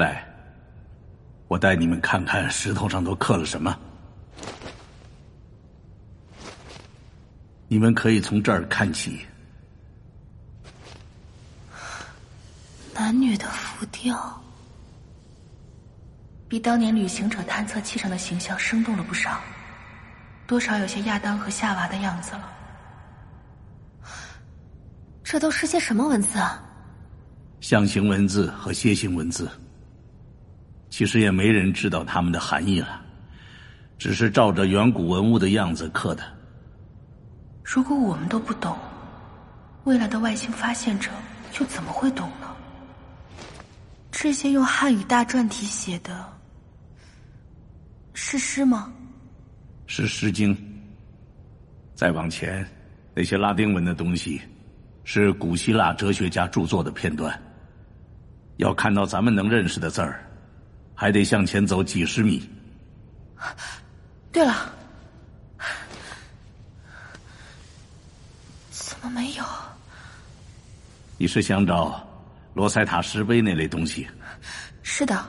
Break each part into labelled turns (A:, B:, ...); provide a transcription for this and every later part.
A: 来，我带你们看看石头上都刻了什么。你们可以从这儿看起。
B: 男女的浮雕，比当年旅行者探测器上的形象生动了不少，多少有些亚当和夏娃的样子了。
C: 这都是些什么文字啊？
A: 象形文字和楔形文字，其实也没人知道它们的含义了，只是照着远古文物的样子刻的。
B: 如果我们都不懂，未来的外星发现者又怎么会懂呢？这些用汉语大篆体写的，是诗吗？
A: 是《诗经》。再往前，那些拉丁文的东西，是古希腊哲学家著作的片段。要看到咱们能认识的字儿，还得向前走几十米。
B: 对了，怎么没有？
A: 你是想找罗塞塔石碑那类东西？
B: 是的，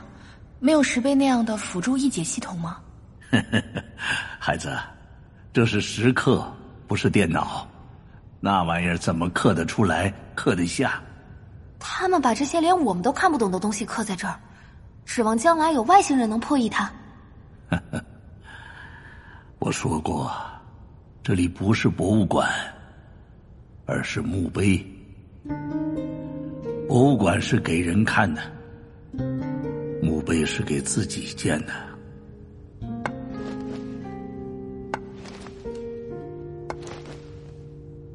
B: 没有石碑那样的辅助译解系统吗？
A: 孩子，这是石刻，不是电脑。那玩意儿怎么刻得出来，刻得下？
C: 他们把这些连我们都看不懂的东西刻在这儿，指望将来有外星人能破译它？
A: 我说过，这里不是博物馆，而是墓碑。博物馆是给人看的，墓碑是给自己建的。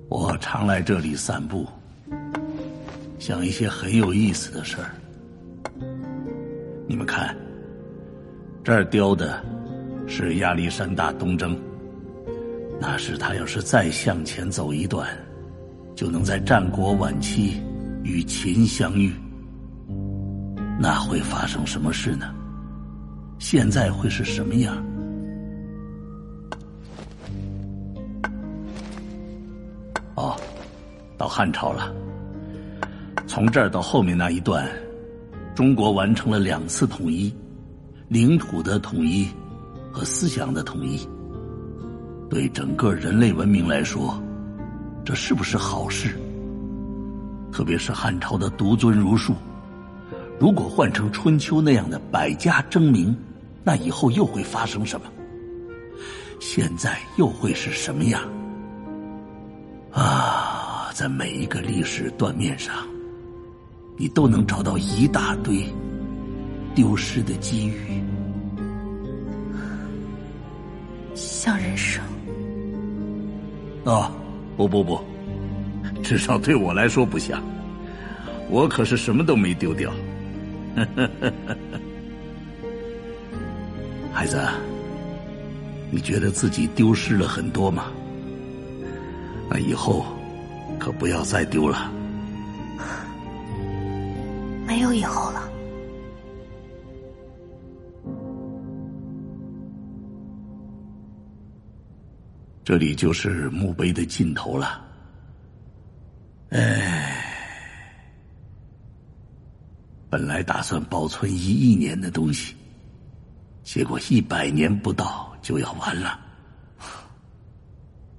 A: 我常来这里散步。想一些很有意思的事儿。你们看，这儿雕的是亚历山大东征。那时他要是再向前走一段，就能在战国晚期与秦相遇。那会发生什么事呢？现在会是什么样？哦，到汉朝了。从这儿到后面那一段，中国完成了两次统一，领土的统一和思想的统一。对整个人类文明来说，这是不是好事？特别是汉朝的独尊儒术，如果换成春秋那样的百家争鸣，那以后又会发生什么？现在又会是什么样？啊，在每一个历史断面上。你都能找到一大堆丢失的机遇，
B: 像人生。
A: 啊，不不不，至少对我来说不像。我可是什么都没丢掉。孩子，你觉得自己丢失了很多吗？那以后可不要再丢了。
C: 没有以后了。
A: 这里就是墓碑的尽头了。哎，本来打算保存一亿年的东西，结果一百年不到就要完了。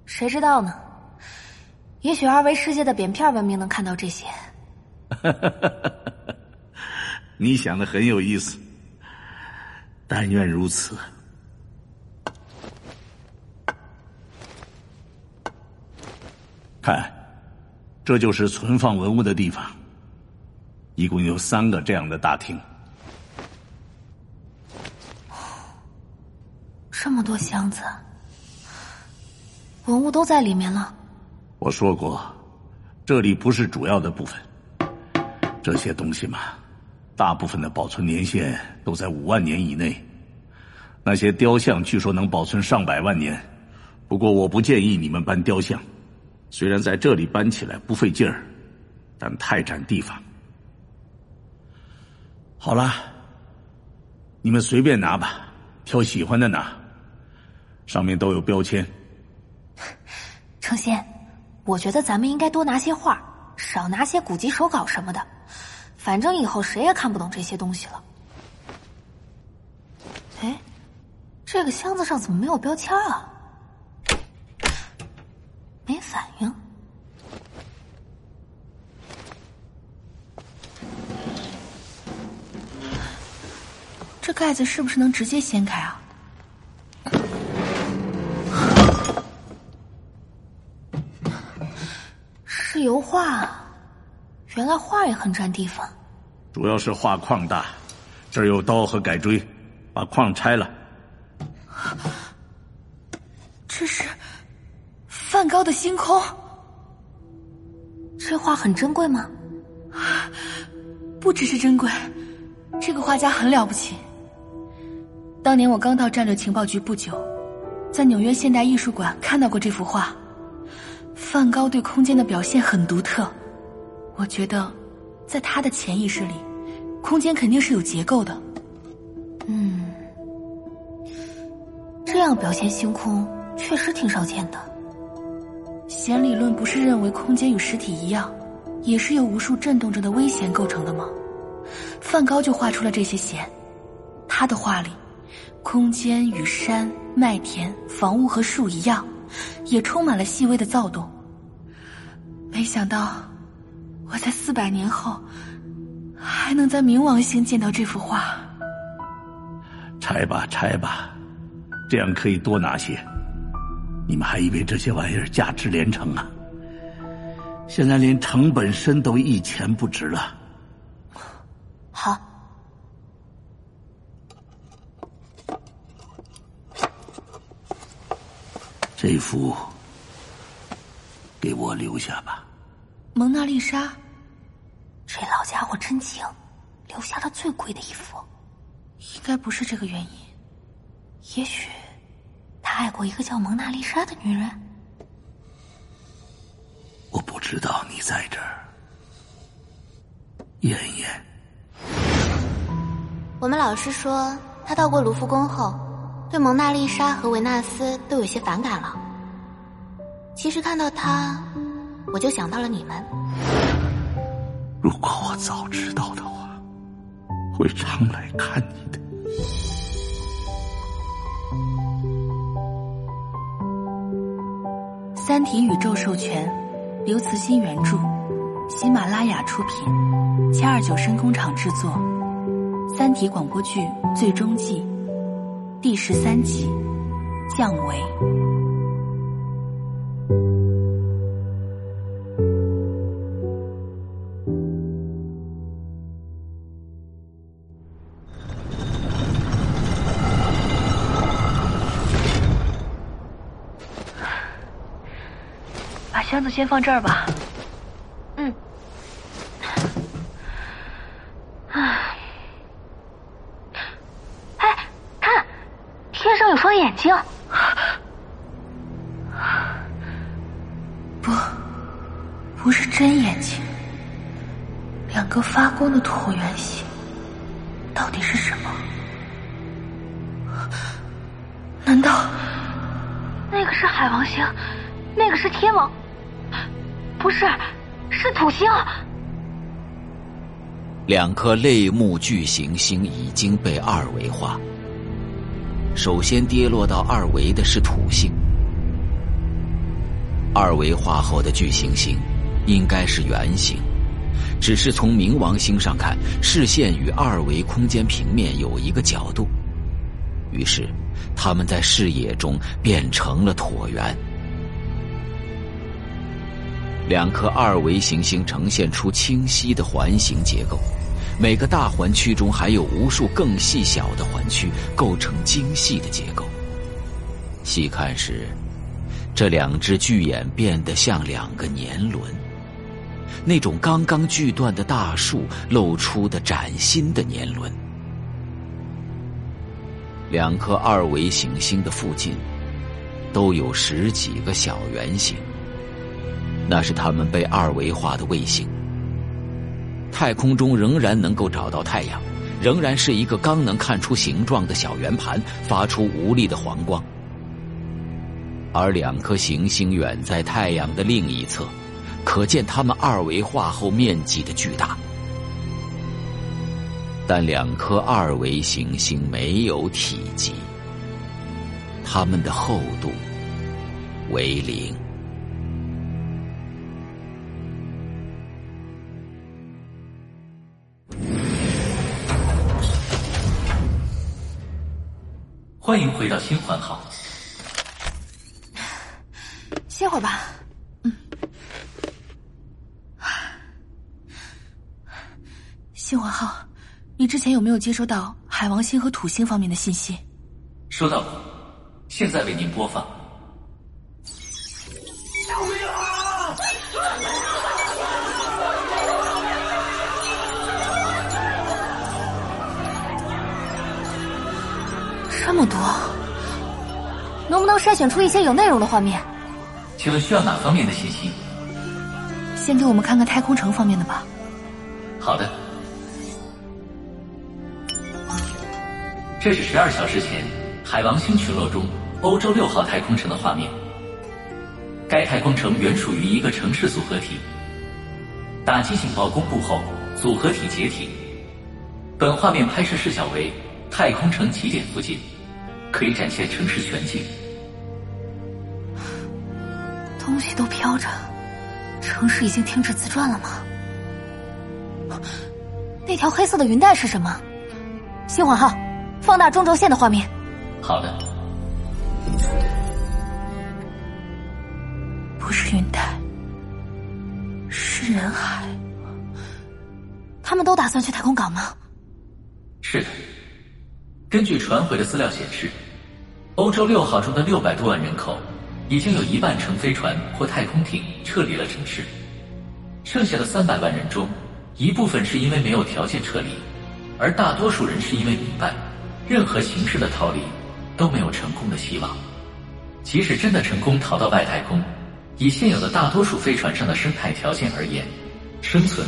C: 谁知道呢？也许二维世界的扁片文明能看到这些。
A: 你想的很有意思，但愿如此。看，这就是存放文物的地方。一共有三个这样的大厅。
C: 这么多箱子，文物都在里面了。
A: 我说过，这里不是主要的部分。这些东西嘛。大部分的保存年限都在五万年以内，那些雕像据说能保存上百万年。不过我不建议你们搬雕像，虽然在这里搬起来不费劲儿，但太占地方。好了，你们随便拿吧，挑喜欢的拿，上面都有标签。
C: 成仙，我觉得咱们应该多拿些画，少拿些古籍手稿什么的。反正以后谁也看不懂这些东西了。哎，这个箱子上怎么没有标签啊？没反应。
B: 这盖子是不是能直接掀开啊？
C: 是油画，原来画也很占地方。
A: 主要是画框大，这儿有刀和改锥，把框拆了。
B: 这是梵高的星空。
C: 这画很珍贵吗？
B: 不只是珍贵，这个画家很了不起。当年我刚到战略情报局不久，在纽约现代艺术馆看到过这幅画。梵高对空间的表现很独特，我觉得，在他的潜意识里，空间肯定是有结构的。
C: 嗯，这样表现星空确实挺少见的。
B: 弦理论不是认为空间与实体一样，也是由无数震动着的微弦构成的吗？梵高就画出了这些弦，他的画里。空间与山、麦田、房屋和树一样，也充满了细微的躁动。没想到，我在四百年后，还能在冥王星见到这幅画。
A: 拆吧，拆吧，这样可以多拿些。你们还以为这些玩意儿价值连城啊？现在连城本身都一钱不值了。
C: 好。
A: 这幅给我留下吧。
B: 蒙娜丽莎，
C: 这老家伙真精，留下了最贵的一幅。
B: 应该不是这个原因。
C: 也许他爱过一个叫蒙娜丽莎的女人。
A: 我不知道你在这儿，妍妍。
C: 我们老师说，他到过卢浮宫后。对蒙娜丽莎和维纳斯都有些反感了。其实看到他，我就想到了你们。
A: 如果我早知道的话，会常来看你的。
B: 《三体》宇宙授权，刘慈欣原著，喜马拉雅出品，七二九声工厂制作，《三体》广播剧最终季。第十三集，降维。子先放这儿吧。两
D: 颗类木巨行星已经被二维化。首先跌落到二维的是土星，二维化后的巨行星应该是圆形，只是从冥王星上看，视线与二维空间平面有一个角度，于是它们在视野中变成了椭圆。两颗二维行星呈现出清晰的环形结构。每个大环区中还有无数更细小的环区，构成精细的结构。细看时，这两只巨眼变得像两个年轮，那种刚刚锯断的大树露出的崭新的年轮。两颗二维行星的附近，都有十几个小圆形，那是他们被二维化的卫星。太空中仍然能够找到太阳，仍然是一个刚能看出形状的小圆盘，发出无力的黄光。而两颗行星远在太阳的另一侧，可见它们二维化后面积的巨大。但两颗二维行星没有体积，它们的厚度为零。
E: 欢迎回到新环号。
C: 歇会儿吧。嗯。新环号，你之前有没有接收到海王星和土星方面的信息？
E: 收到了，现在为您播放。
C: 么多，能不能筛选出一些有内容的画面？
E: 请问需要哪方面的信息？
C: 先给我们看看太空城方面的吧。
E: 好的，这是十二小时前海王星群落中欧洲六号太空城的画面。该太空城原属于一个城市组合体，打击警报公布后，组合体解体。本画面拍摄视角为太空城起点附近。可以展现城市全景，
C: 东西都飘着，城市已经停止自转了吗？那条黑色的云带是什么？新环号，放大中轴线的画面。
E: 好的，
C: 不是云带，是人海。他们都打算去太空港吗？
E: 是的。根据传回的资料显示，欧洲六号中的六百多万人口，已经有一半乘飞船或太空艇撤离了城市。剩下的三百万人中，一部分是因为没有条件撤离，而大多数人是因为明白，任何形式的逃离都没有成功的希望。即使真的成功逃到外太空，以现有的大多数飞船上的生态条件而言，生存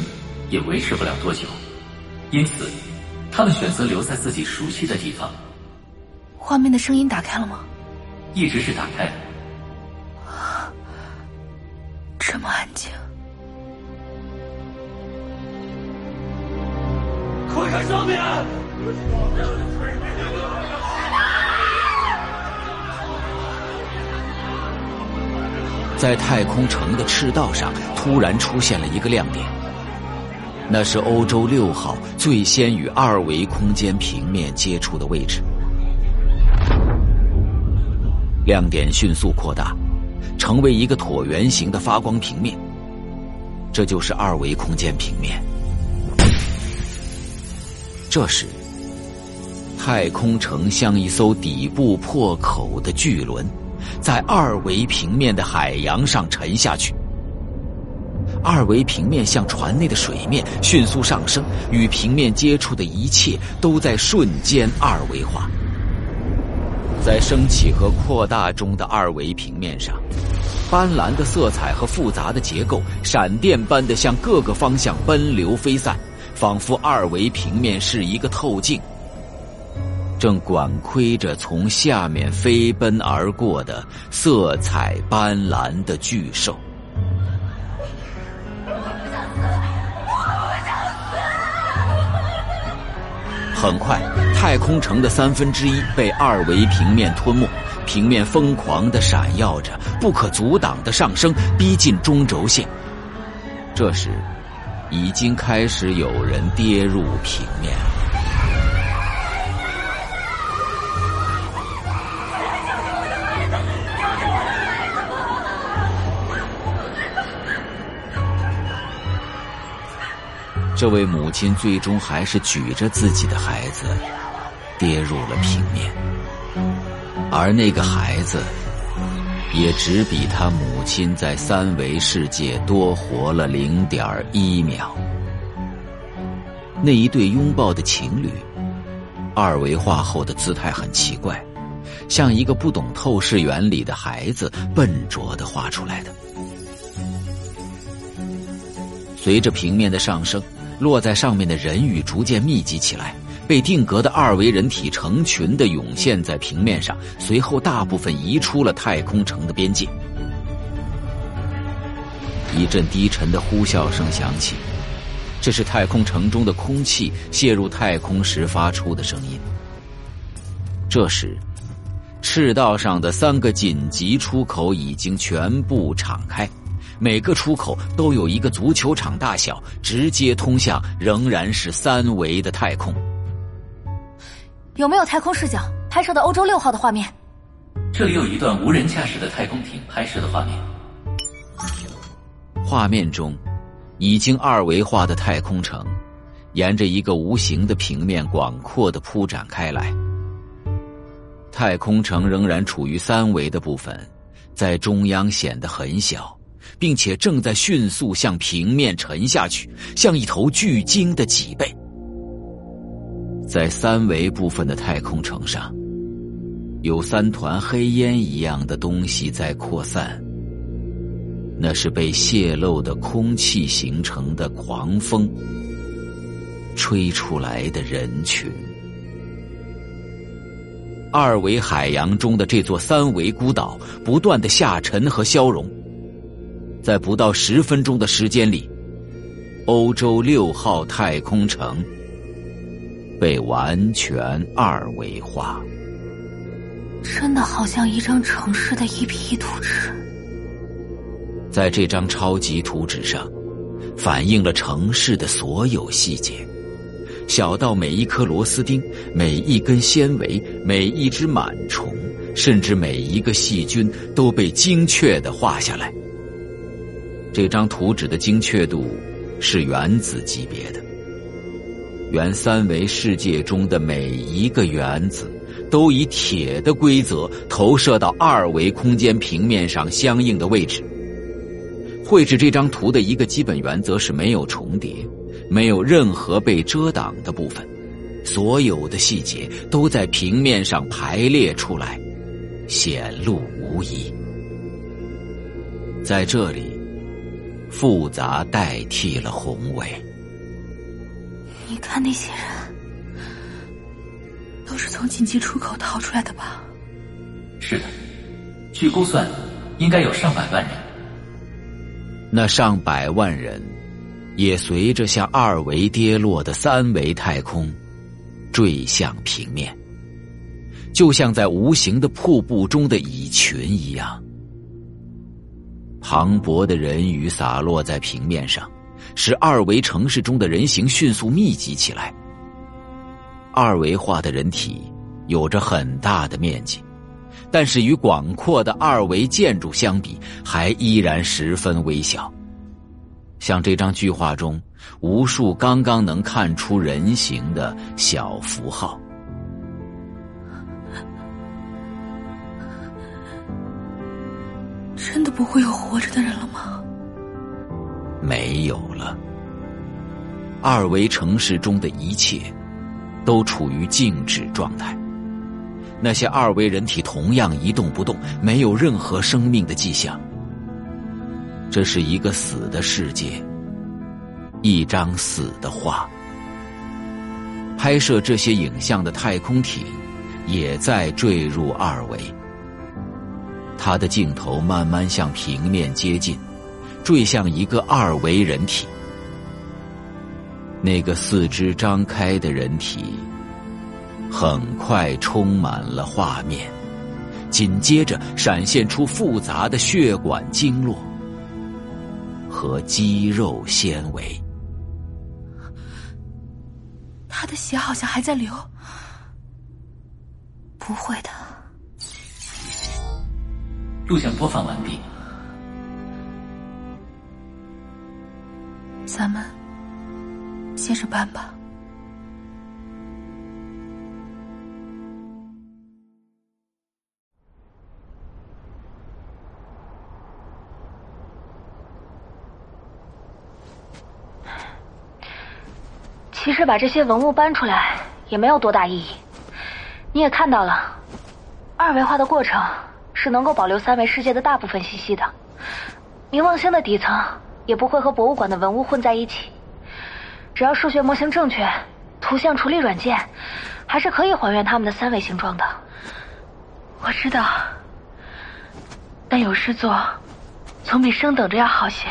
E: 也维持不了多久。因此。他们选择留在自己熟悉的地方。
C: 画面的声音打开了吗？
E: 一直是打开的。
C: 这么安静。
F: 快看上面！
D: 在太空城的赤道上，突然出现了一个亮点。那是欧洲六号最先与二维空间平面接触的位置，亮点迅速扩大，成为一个椭圆形的发光平面。这就是二维空间平面。这时，太空城像一艘底部破口的巨轮，在二维平面的海洋上沉下去。二维平面向船内的水面迅速上升，与平面接触的一切都在瞬间二维化。在升起和扩大中的二维平面上，斑斓的色彩和复杂的结构闪电般的向各个方向奔流飞散，仿佛二维平面是一个透镜，正管窥着从下面飞奔而过的色彩斑斓的巨兽。很快，太空城的三分之一被二维平面吞没，平面疯狂的闪耀着，不可阻挡的上升，逼近中轴线。这时，已经开始有人跌入平面。这位母亲最终还是举着自己的孩子跌入了平面，而那个孩子也只比他母亲在三维世界多活了零点一秒。那一对拥抱的情侣，二维化后的姿态很奇怪，像一个不懂透视原理的孩子笨拙的画出来的。随着平面的上升。落在上面的人与逐渐密集起来，被定格的二维人体成群的涌现在平面上，随后大部分移出了太空城的边界。一阵低沉的呼啸声响起，这是太空城中的空气泄入太空时发出的声音。这时，赤道上的三个紧急出口已经全部敞开，每个出口都有一个足球场大小，直接通向仍然是三维的太空。
B: 有没有太空视角拍摄的欧洲六号的画面？
A: 这里有一段无人驾驶的太空艇拍摄的画面。
D: 画面中，已经二维化的太空城，沿着一个无形的平面广阔的铺展开来。太空城仍然处于三维的部分，在中央显得很小，并且正在迅速向平面沉下去，像一头巨鲸的脊背。在三维部分的太空城上，有三团黑烟一样的东西在扩散。那是被泄漏的空气形成的狂风吹出来的人群。二维海洋中的这座三维孤岛不断的下沉和消融，在不到十分钟的时间里，欧洲六号太空城被完全二维化，
B: 真的好像一张城市的一比一图纸。
D: 在这张超级图纸上，反映了城市的所有细节，小到每一颗螺丝钉、每一根纤维、每一只螨虫，甚至每一个细菌都被精确的画下来。这张图纸的精确度是原子级别的，原三维世界中的每一个原子都以铁的规则投射到二维空间平面上相应的位置。绘制这张图的一个基本原则是没有重叠，没有任何被遮挡的部分，所有的细节都在平面上排列出来，显露无遗。在这里，复杂代替了宏伟。
B: 你看那些人，都是从紧急出口逃出来的吧？
A: 是的，据估算，应该有上百万人。
D: 那上百万人，也随着向二维跌落的三维太空，坠向平面，就像在无形的瀑布中的蚁群一样。磅礴的人鱼洒落在平面上，使二维城市中的人形迅速密集起来。二维化的人体有着很大的面积。但是与广阔的二维建筑相比，还依然十分微小。像这张巨画中，无数刚刚能看出人形的小符号，
B: 真的不会有活着的人了吗？
D: 没有了。二维城市中的一切，都处于静止状态。那些二维人体同样一动不动，没有任何生命的迹象。这是一个死的世界，一张死的画。拍摄这些影像的太空艇也在坠入二维，它的镜头慢慢向平面接近，坠向一个二维人体。那个四肢张开的人体。很快充满了画面，紧接着闪现出复杂的血管经络和肌肉纤维。
B: 他的血好像还在流，不会的。
A: 录像播放完毕，
B: 咱们接着办吧。
G: 其实把这些文物搬出来也没有多大意义。你也看到了，二维化的过程是能够保留三维世界的大部分信息的。冥王星的底层也不会和博物馆的文物混在一起，只要数学模型正确，图像处理软件还是可以还原它们的三维形状的。
B: 我知道。但有事做总比生等着要好些。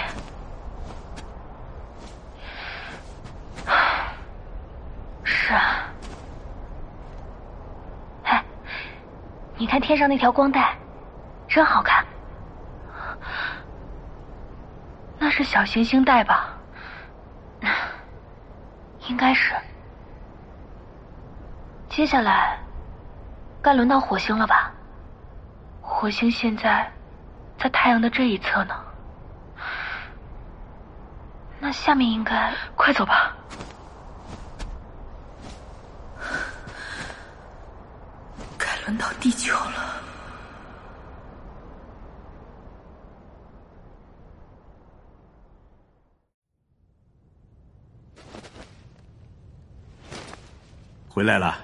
B: 是啊。
C: 哎，你看天上那条光带，真好看。那是小行星带吧？应该是。接下来，该轮到火星了吧？火星现在在太阳的这一侧呢。那下面应该
B: 快走吧。该轮到地球了。
A: 回来了，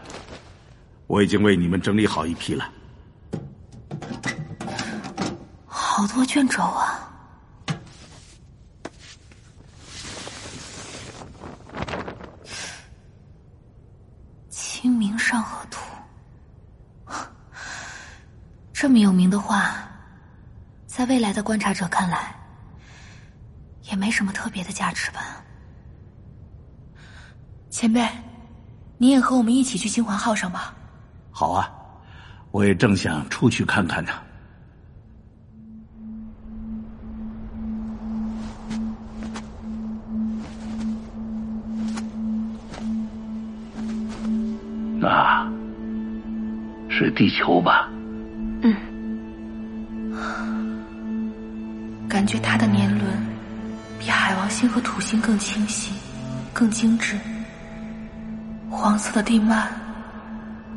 A: 我已经为你们整理好一批了。
B: 好多卷轴啊！《清明上河图》这么有名的画，在未来的观察者看来，也没什么特别的价值吧？前辈。你也和我们一起去星环号上吧。
A: 好啊，我也正想出去看看呢。那是地球吧？
B: 嗯，感觉它的年轮比海王星和土星更清晰，更精致。黄色的地幔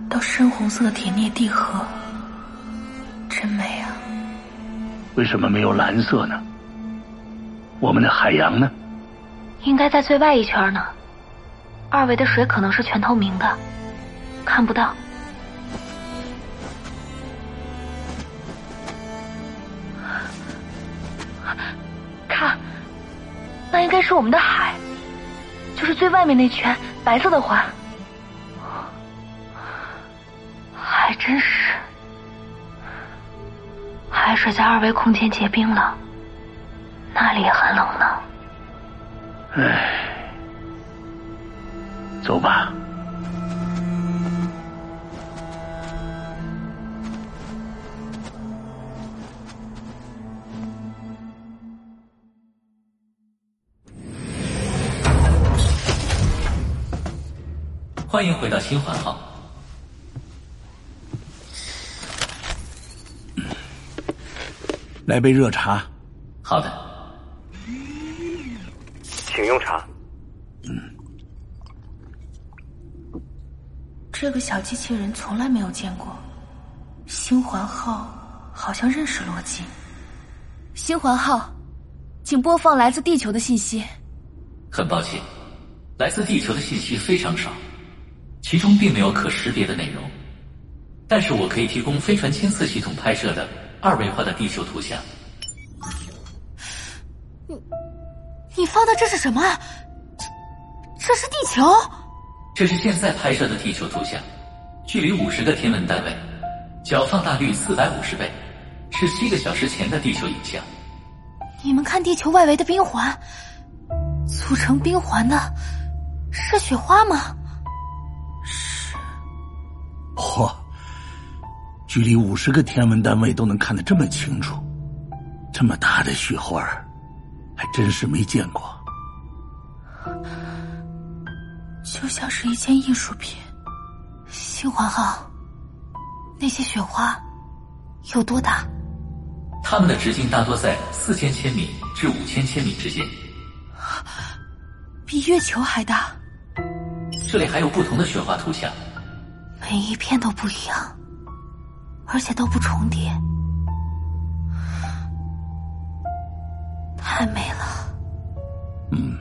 B: 到深红色的铁镍地核，真美啊！
A: 为什么没有蓝色呢？我们的海洋呢？
C: 应该在最外一圈呢。二维的水可能是全透明的，看不到。看，那应该是我们的海，就是最外面那圈白色的环。真是，海水在二维空间结冰了，那里也很冷呢。
A: 唉，走吧。
E: 欢迎回到新环号。
A: 来杯热茶。
E: 好的，
H: 请用茶。
A: 嗯，
B: 这个小机器人从来没有见过。星环号好像认识罗辑。星环号，请播放来自地球的信息。
E: 很抱歉，来自地球的信息非常少，其中并没有可识别的内容。但是我可以提供飞船监测系统拍摄的。二维化的地球图像。
B: 你，你放的这是什么？这是地球？
E: 这是现在拍摄的地球图像，距离五十个天文单位，角放大率四百五十倍，是七个小时前的地球影像。
B: 你们看地球外围的冰环，组成冰环的是雪花吗？
A: 距离五十个天文单位都能看得这么清楚，这么大的雪花还真是没见过，
B: 就像是一件艺术品。星环号，那些雪花有多大？
E: 它们的直径大多在四千千米至五千千米之间，
B: 比月球还大。
E: 这里还有不同的雪花图像，
B: 每一片都不一样。而且都不重叠，太美了。
A: 嗯，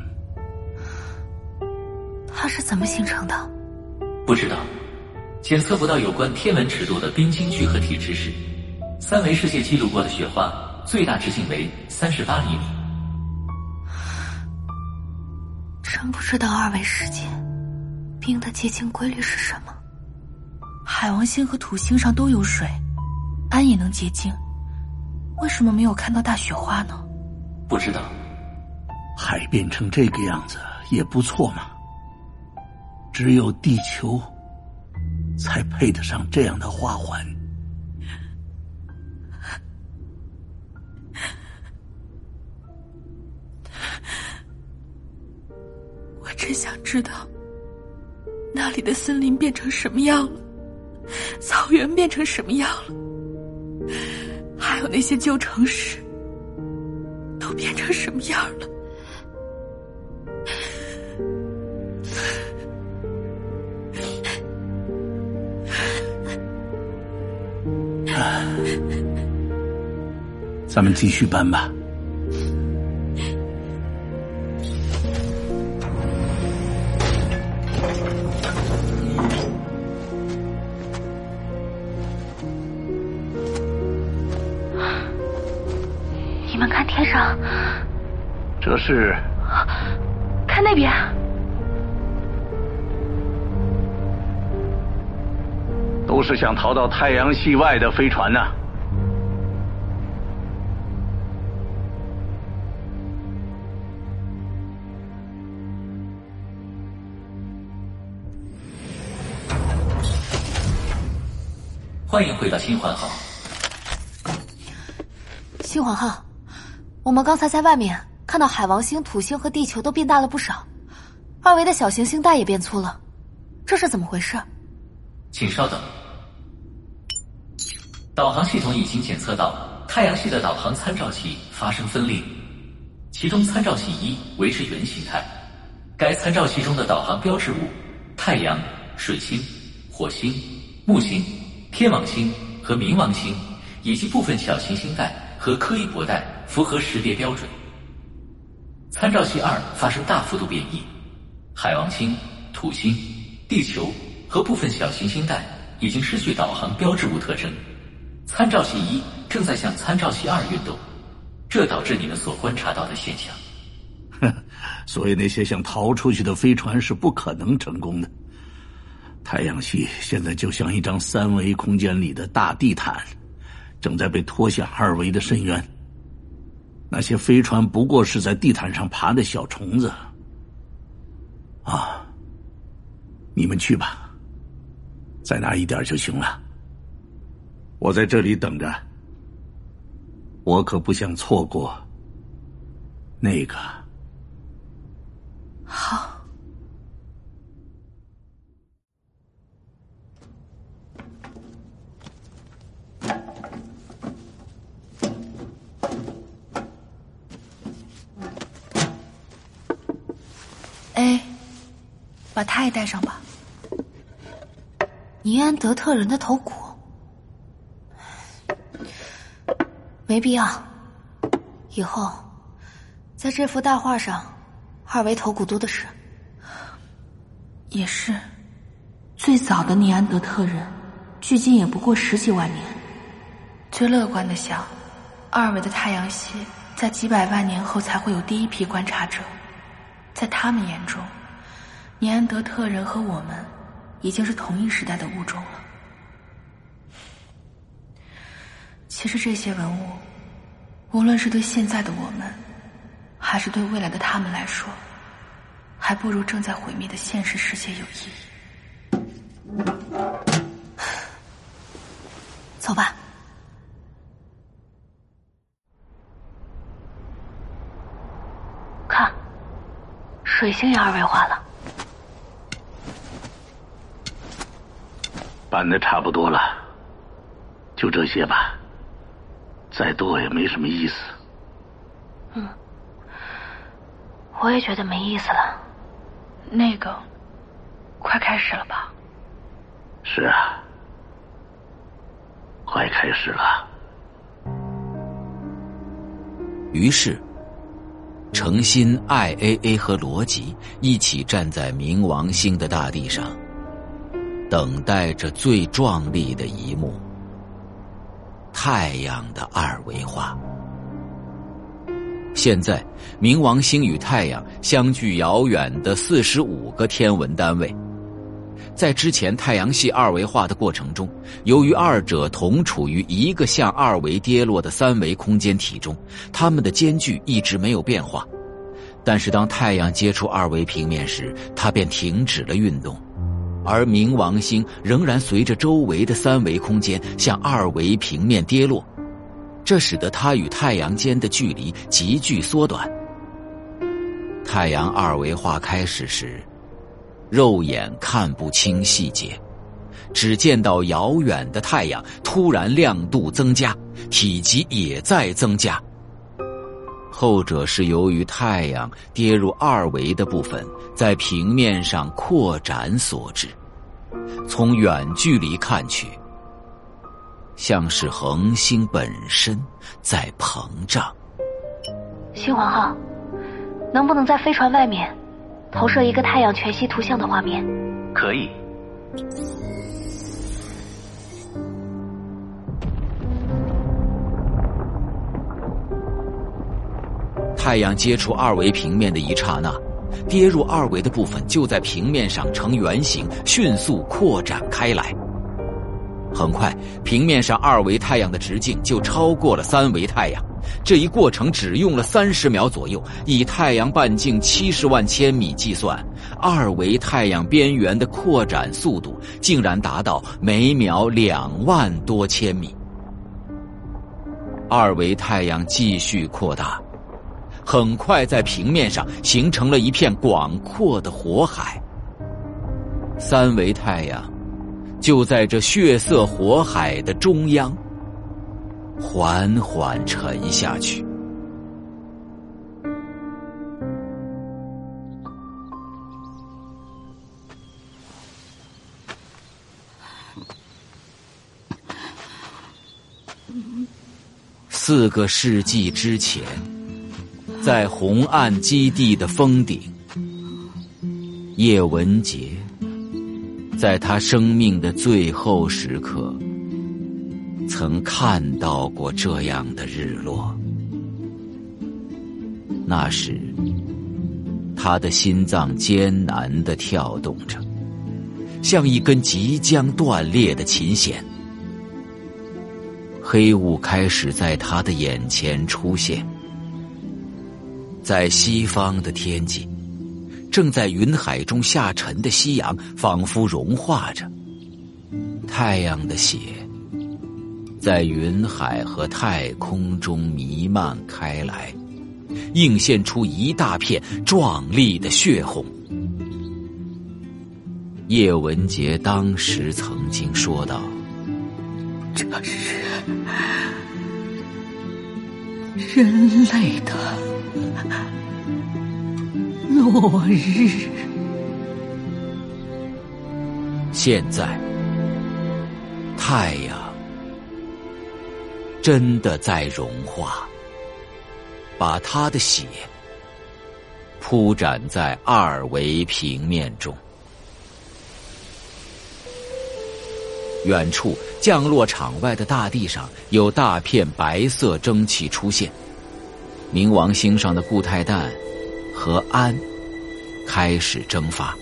B: 它是怎么形成的？
E: 不知道，检测不到有关天文尺度的冰晶聚合体知识。三维世界记录过的雪花最大直径为三十八厘米。
B: 真不知道二维世界冰的结晶规律是什么。海王星和土星上都有水，氨也能结晶，为什么没有看到大雪花呢？
E: 不知道，
A: 海变成这个样子也不错嘛。只有地球，才配得上这样的花环。
B: 我真想知道，那里的森林变成什么样了。草原变成什么样了，还有那些旧城市，都变成什么样了。
A: 咱们继续搬吧。
G: 上，
A: 这是？
G: 看那边，
A: 都是想逃到太阳系外的飞船呐、
E: 欢迎回到新环号。
C: 新环号，我们刚才在外面看到海王星、土星和地球都变大了不少，二维的小行星带也变粗了，这是怎么回事？
E: 请稍等。导航系统已经检测到太阳系的导航参照系发生分裂，其中参照系一维持原形态。该参照系中的导航标志物太阳、水星、火星、木星、天王星和冥王星以及部分小行星带和柯伊伯带符合识别标准。参照系二发生大幅度变异，海王星、土星、地球和部分小行星带已经失去导航标志物特征。参照系一正在向参照系二运动，这导致你们所观察到的现象。
A: 哼 所以那些想逃出去的飞船是不可能成功的。太阳系现在就像一张三维空间里的大地毯，正在被拖向二维的深渊。那些飞船不过是在地毯上爬的小虫子。啊，你们去吧，再拿一点就行了。我在这里等着，我可不想错过那个。
B: 好，哎，把他也带上吧。
C: 尼安德特人的头骨，没必要。以后，在这幅大画上，二维头骨多的是。
B: 也是，最早的尼安德特人，距今也不过十几万年。最乐观的想，二维的太阳系在几百万年后才会有第一批观察者，在他们眼中，尼安德特人和我们已经是同一时代的物种了。其实这些文物，无论是对现在的我们，还是对未来的他们来说，还不如正在毁灭的现实世界有意义。
C: 走吧。
G: 看，水星也二维化了。
A: 搬的差不多了，就这些吧，再多也没什么意思。
G: 嗯我也觉得没意思了。
B: 那个，快开始了吧？
A: 是啊，快开始了。
D: 于是，诚心、爱 A A 和罗辑一起站在冥王星的大地上，等待着最壮丽的一幕——太阳的二维化。现在，冥王星与太阳相距遥远的四十五个天文单位。在之前太阳系二维化的过程中，由于二者同处于一个向二维跌落的三维空间体中，它们的间距一直没有变化。但是当太阳接触二维平面时，它便停止了运动，而冥王星仍然随着周围的三维空间向二维平面跌落。这使得它与太阳间的距离急剧缩短。太阳二维化开始时，肉眼看不清细节，只见到遥远的太阳突然亮度增加，体积也在增加。后者是由于太阳跌入二维的部分在平面上扩展所致。从远距离看去，像是恒星本身在膨胀。
G: 新皇号，能不能在飞船外面投射一个太阳全息图像的画面？
E: 可以。
D: 太阳接触二维平面的一刹那，跌入二维的部分就在平面上呈圆形，迅速扩展开来。很快，平面上二维太阳的直径就超过了三维太阳。这一过程只用了三十秒左右。以太阳半径七十万千米计算，二维太阳边缘的扩展速度竟然达到每秒两万多千米。二维太阳继续扩大。很快，在平面上形成了一片广阔的火海。三维太阳就在这血色火海的中央，缓缓沉下去。四个世纪之前。在红岸基地的峰顶，叶文洁在他生命的最后时刻，曾看到过这样的日落。那时，他的心脏艰难的跳动着，像一根即将断裂的琴弦。黑雾开始在他的眼前出现。在西方的天际，正在云海中下沉的夕阳仿佛融化着。太阳的血在云海和太空中弥漫开来，映现出一大片壮丽的血红。叶文洁当时曾经说道：“
B: 这是人类的。” 落日。
D: 现在，太阳真的在融化，把他的血铺展在二维平面中。远处降落场外的大地上有大片白色蒸汽出现。冥王星上的固态氮和氨开始蒸发，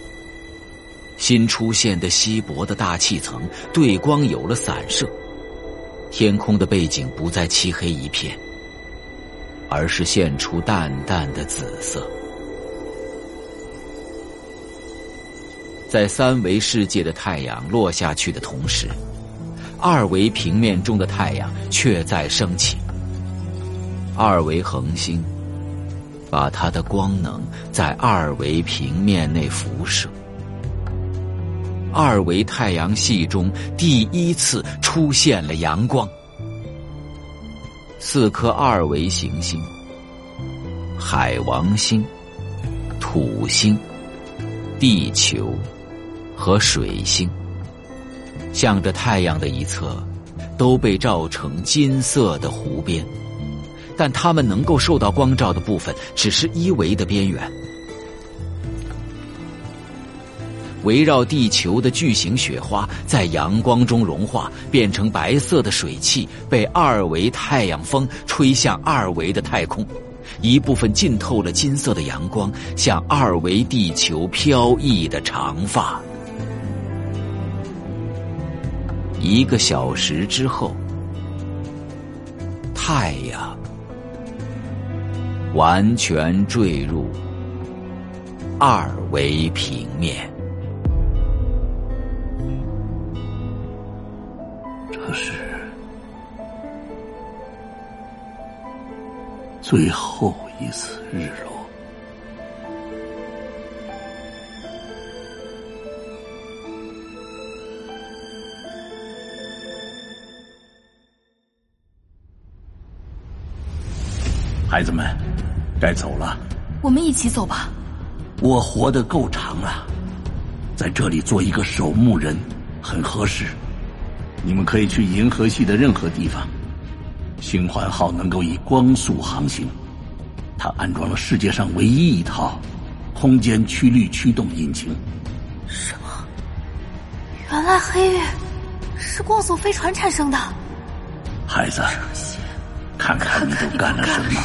D: 新出现的稀薄的大气层对光有了散射，天空的背景不再漆黑一片，而是现出淡淡的紫色。在三维世界的太阳落下去的同时，二维平面中的太阳却在升起。二维恒星把它的光能在二维平面内辐射。二维太阳系中第一次出现了阳光。四颗二维行星——海王星、土星、地球和水星，向着太阳的一侧，都被照成金色的湖边。但他们能够受到光照的部分只是一维的边缘。围绕地球的巨型雪花在阳光中融化，变成白色的水汽，被二维太阳风吹向二维的太空。一部分浸透了金色的阳光，像二维地球飘逸的长发。一个小时之后，太阳。完全坠入二维平面。
A: 这是最后一次日落。孩子们该走了。
B: 我们一起走吧。
A: 我活得够长了，在这里做一个守墓人很合适。你们可以去银河系的任何地方。星环号能够以光速航行，它安装了世界上唯一一套空间曲率驱动引擎。
B: 什么？原来黑月是光速飞船产生的。
A: 孩子，看看你都干了什么。